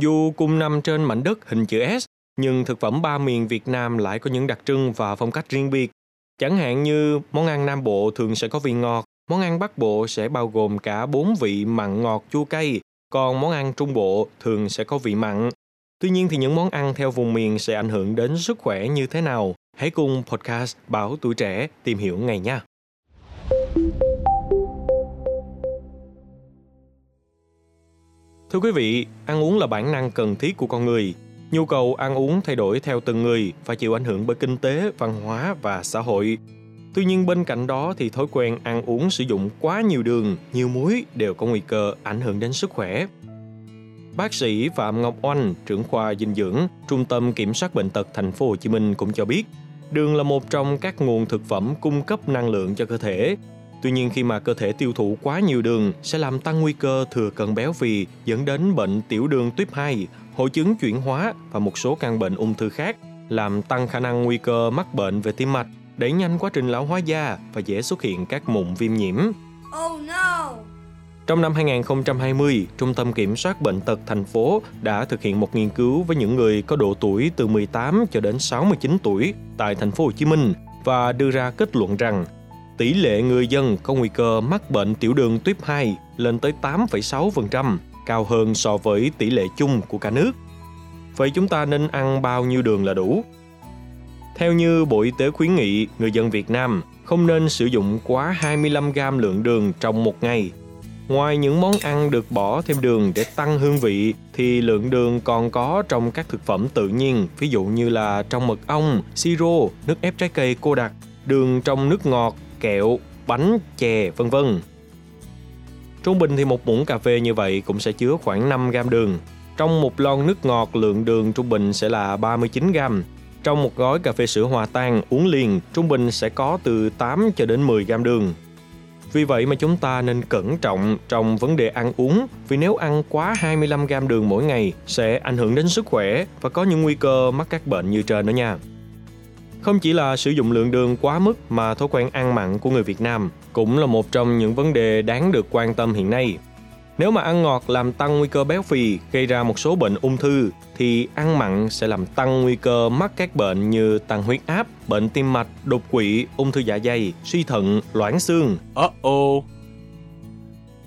Dù cùng nằm trên mảnh đất hình chữ S, nhưng thực phẩm ba miền Việt Nam lại có những đặc trưng và phong cách riêng biệt. Chẳng hạn như món ăn Nam Bộ thường sẽ có vị ngọt, món ăn Bắc Bộ sẽ bao gồm cả bốn vị mặn ngọt chua cay, còn món ăn Trung Bộ thường sẽ có vị mặn. Tuy nhiên thì những món ăn theo vùng miền sẽ ảnh hưởng đến sức khỏe như thế nào? Hãy cùng podcast Báo Tuổi Trẻ tìm hiểu ngày nha. Thưa quý vị, ăn uống là bản năng cần thiết của con người. Nhu cầu ăn uống thay đổi theo từng người và chịu ảnh hưởng bởi kinh tế, văn hóa và xã hội. Tuy nhiên bên cạnh đó thì thói quen ăn uống sử dụng quá nhiều đường, nhiều muối đều có nguy cơ ảnh hưởng đến sức khỏe. Bác sĩ Phạm Ngọc Oanh, trưởng khoa dinh dưỡng, Trung tâm Kiểm soát bệnh tật thành phố Hồ Chí Minh cũng cho biết, đường là một trong các nguồn thực phẩm cung cấp năng lượng cho cơ thể. Tuy nhiên khi mà cơ thể tiêu thụ quá nhiều đường sẽ làm tăng nguy cơ thừa cân béo phì dẫn đến bệnh tiểu đường tuyếp 2, hội chứng chuyển hóa và một số căn bệnh ung thư khác, làm tăng khả năng nguy cơ mắc bệnh về tim mạch, đẩy nhanh quá trình lão hóa da và dễ xuất hiện các mụn viêm nhiễm. Oh no! Trong năm 2020, Trung tâm Kiểm soát Bệnh tật thành phố đã thực hiện một nghiên cứu với những người có độ tuổi từ 18 cho đến 69 tuổi tại thành phố Hồ Chí Minh và đưa ra kết luận rằng tỷ lệ người dân có nguy cơ mắc bệnh tiểu đường tuyếp 2 lên tới 8,6%, cao hơn so với tỷ lệ chung của cả nước. Vậy chúng ta nên ăn bao nhiêu đường là đủ? Theo như Bộ Y tế khuyến nghị, người dân Việt Nam không nên sử dụng quá 25 gram lượng đường trong một ngày. Ngoài những món ăn được bỏ thêm đường để tăng hương vị thì lượng đường còn có trong các thực phẩm tự nhiên, ví dụ như là trong mật ong, siro, nước ép trái cây cô đặc, đường trong nước ngọt, kẹo, bánh, chè, vân vân. Trung bình thì một muỗng cà phê như vậy cũng sẽ chứa khoảng 5 gram đường. Trong một lon nước ngọt, lượng đường trung bình sẽ là 39 gram. Trong một gói cà phê sữa hòa tan uống liền, trung bình sẽ có từ 8 cho đến 10 gram đường. Vì vậy mà chúng ta nên cẩn trọng trong vấn đề ăn uống vì nếu ăn quá 25 gram đường mỗi ngày sẽ ảnh hưởng đến sức khỏe và có những nguy cơ mắc các bệnh như trên đó nha. Không chỉ là sử dụng lượng đường quá mức mà thói quen ăn mặn của người Việt Nam cũng là một trong những vấn đề đáng được quan tâm hiện nay. Nếu mà ăn ngọt làm tăng nguy cơ béo phì, gây ra một số bệnh ung thư, thì ăn mặn sẽ làm tăng nguy cơ mắc các bệnh như tăng huyết áp, bệnh tim mạch, đột quỵ, ung thư dạ dày, suy thận, loãng xương. Uh-oh!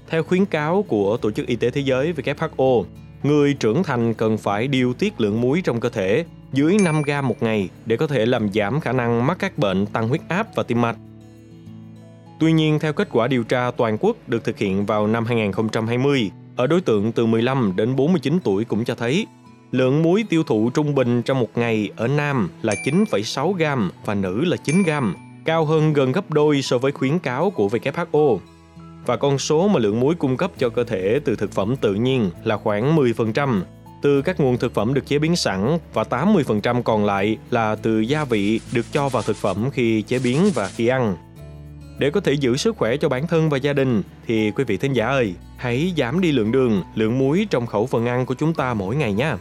Theo khuyến cáo của Tổ chức Y tế Thế giới WHO, người trưởng thành cần phải điều tiết lượng muối trong cơ thể dưới 5 gram một ngày để có thể làm giảm khả năng mắc các bệnh tăng huyết áp và tim mạch. Tuy nhiên, theo kết quả điều tra toàn quốc được thực hiện vào năm 2020, ở đối tượng từ 15 đến 49 tuổi cũng cho thấy lượng muối tiêu thụ trung bình trong một ngày ở nam là 9,6 gram và nữ là 9 gram, cao hơn gần gấp đôi so với khuyến cáo của WHO. Và con số mà lượng muối cung cấp cho cơ thể từ thực phẩm tự nhiên là khoảng 10%, từ các nguồn thực phẩm được chế biến sẵn và 80% còn lại là từ gia vị được cho vào thực phẩm khi chế biến và khi ăn. Để có thể giữ sức khỏe cho bản thân và gia đình thì quý vị thính giả ơi, hãy giảm đi lượng đường, lượng muối trong khẩu phần ăn của chúng ta mỗi ngày nha.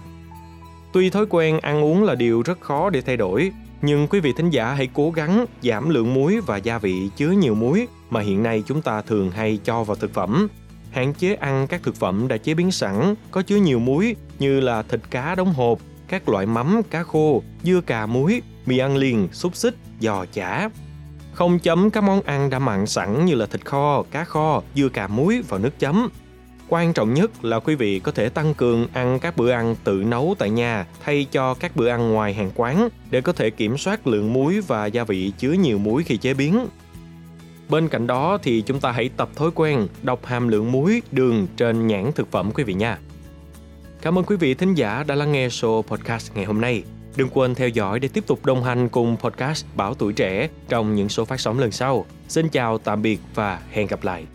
Tuy thói quen ăn uống là điều rất khó để thay đổi, nhưng quý vị thính giả hãy cố gắng giảm lượng muối và gia vị chứa nhiều muối mà hiện nay chúng ta thường hay cho vào thực phẩm. Hạn chế ăn các thực phẩm đã chế biến sẵn có chứa nhiều muối như là thịt cá đóng hộp, các loại mắm, cá khô, dưa cà muối, mì ăn liền, xúc xích, giò chả. Không chấm các món ăn đã mặn sẵn như là thịt kho, cá kho, dưa cà muối vào nước chấm. Quan trọng nhất là quý vị có thể tăng cường ăn các bữa ăn tự nấu tại nhà thay cho các bữa ăn ngoài hàng quán để có thể kiểm soát lượng muối và gia vị chứa nhiều muối khi chế biến. Bên cạnh đó thì chúng ta hãy tập thói quen đọc hàm lượng muối, đường trên nhãn thực phẩm quý vị nha. Cảm ơn quý vị thính giả đã lắng nghe show podcast ngày hôm nay. Đừng quên theo dõi để tiếp tục đồng hành cùng podcast Bảo Tuổi Trẻ trong những số phát sóng lần sau. Xin chào, tạm biệt và hẹn gặp lại.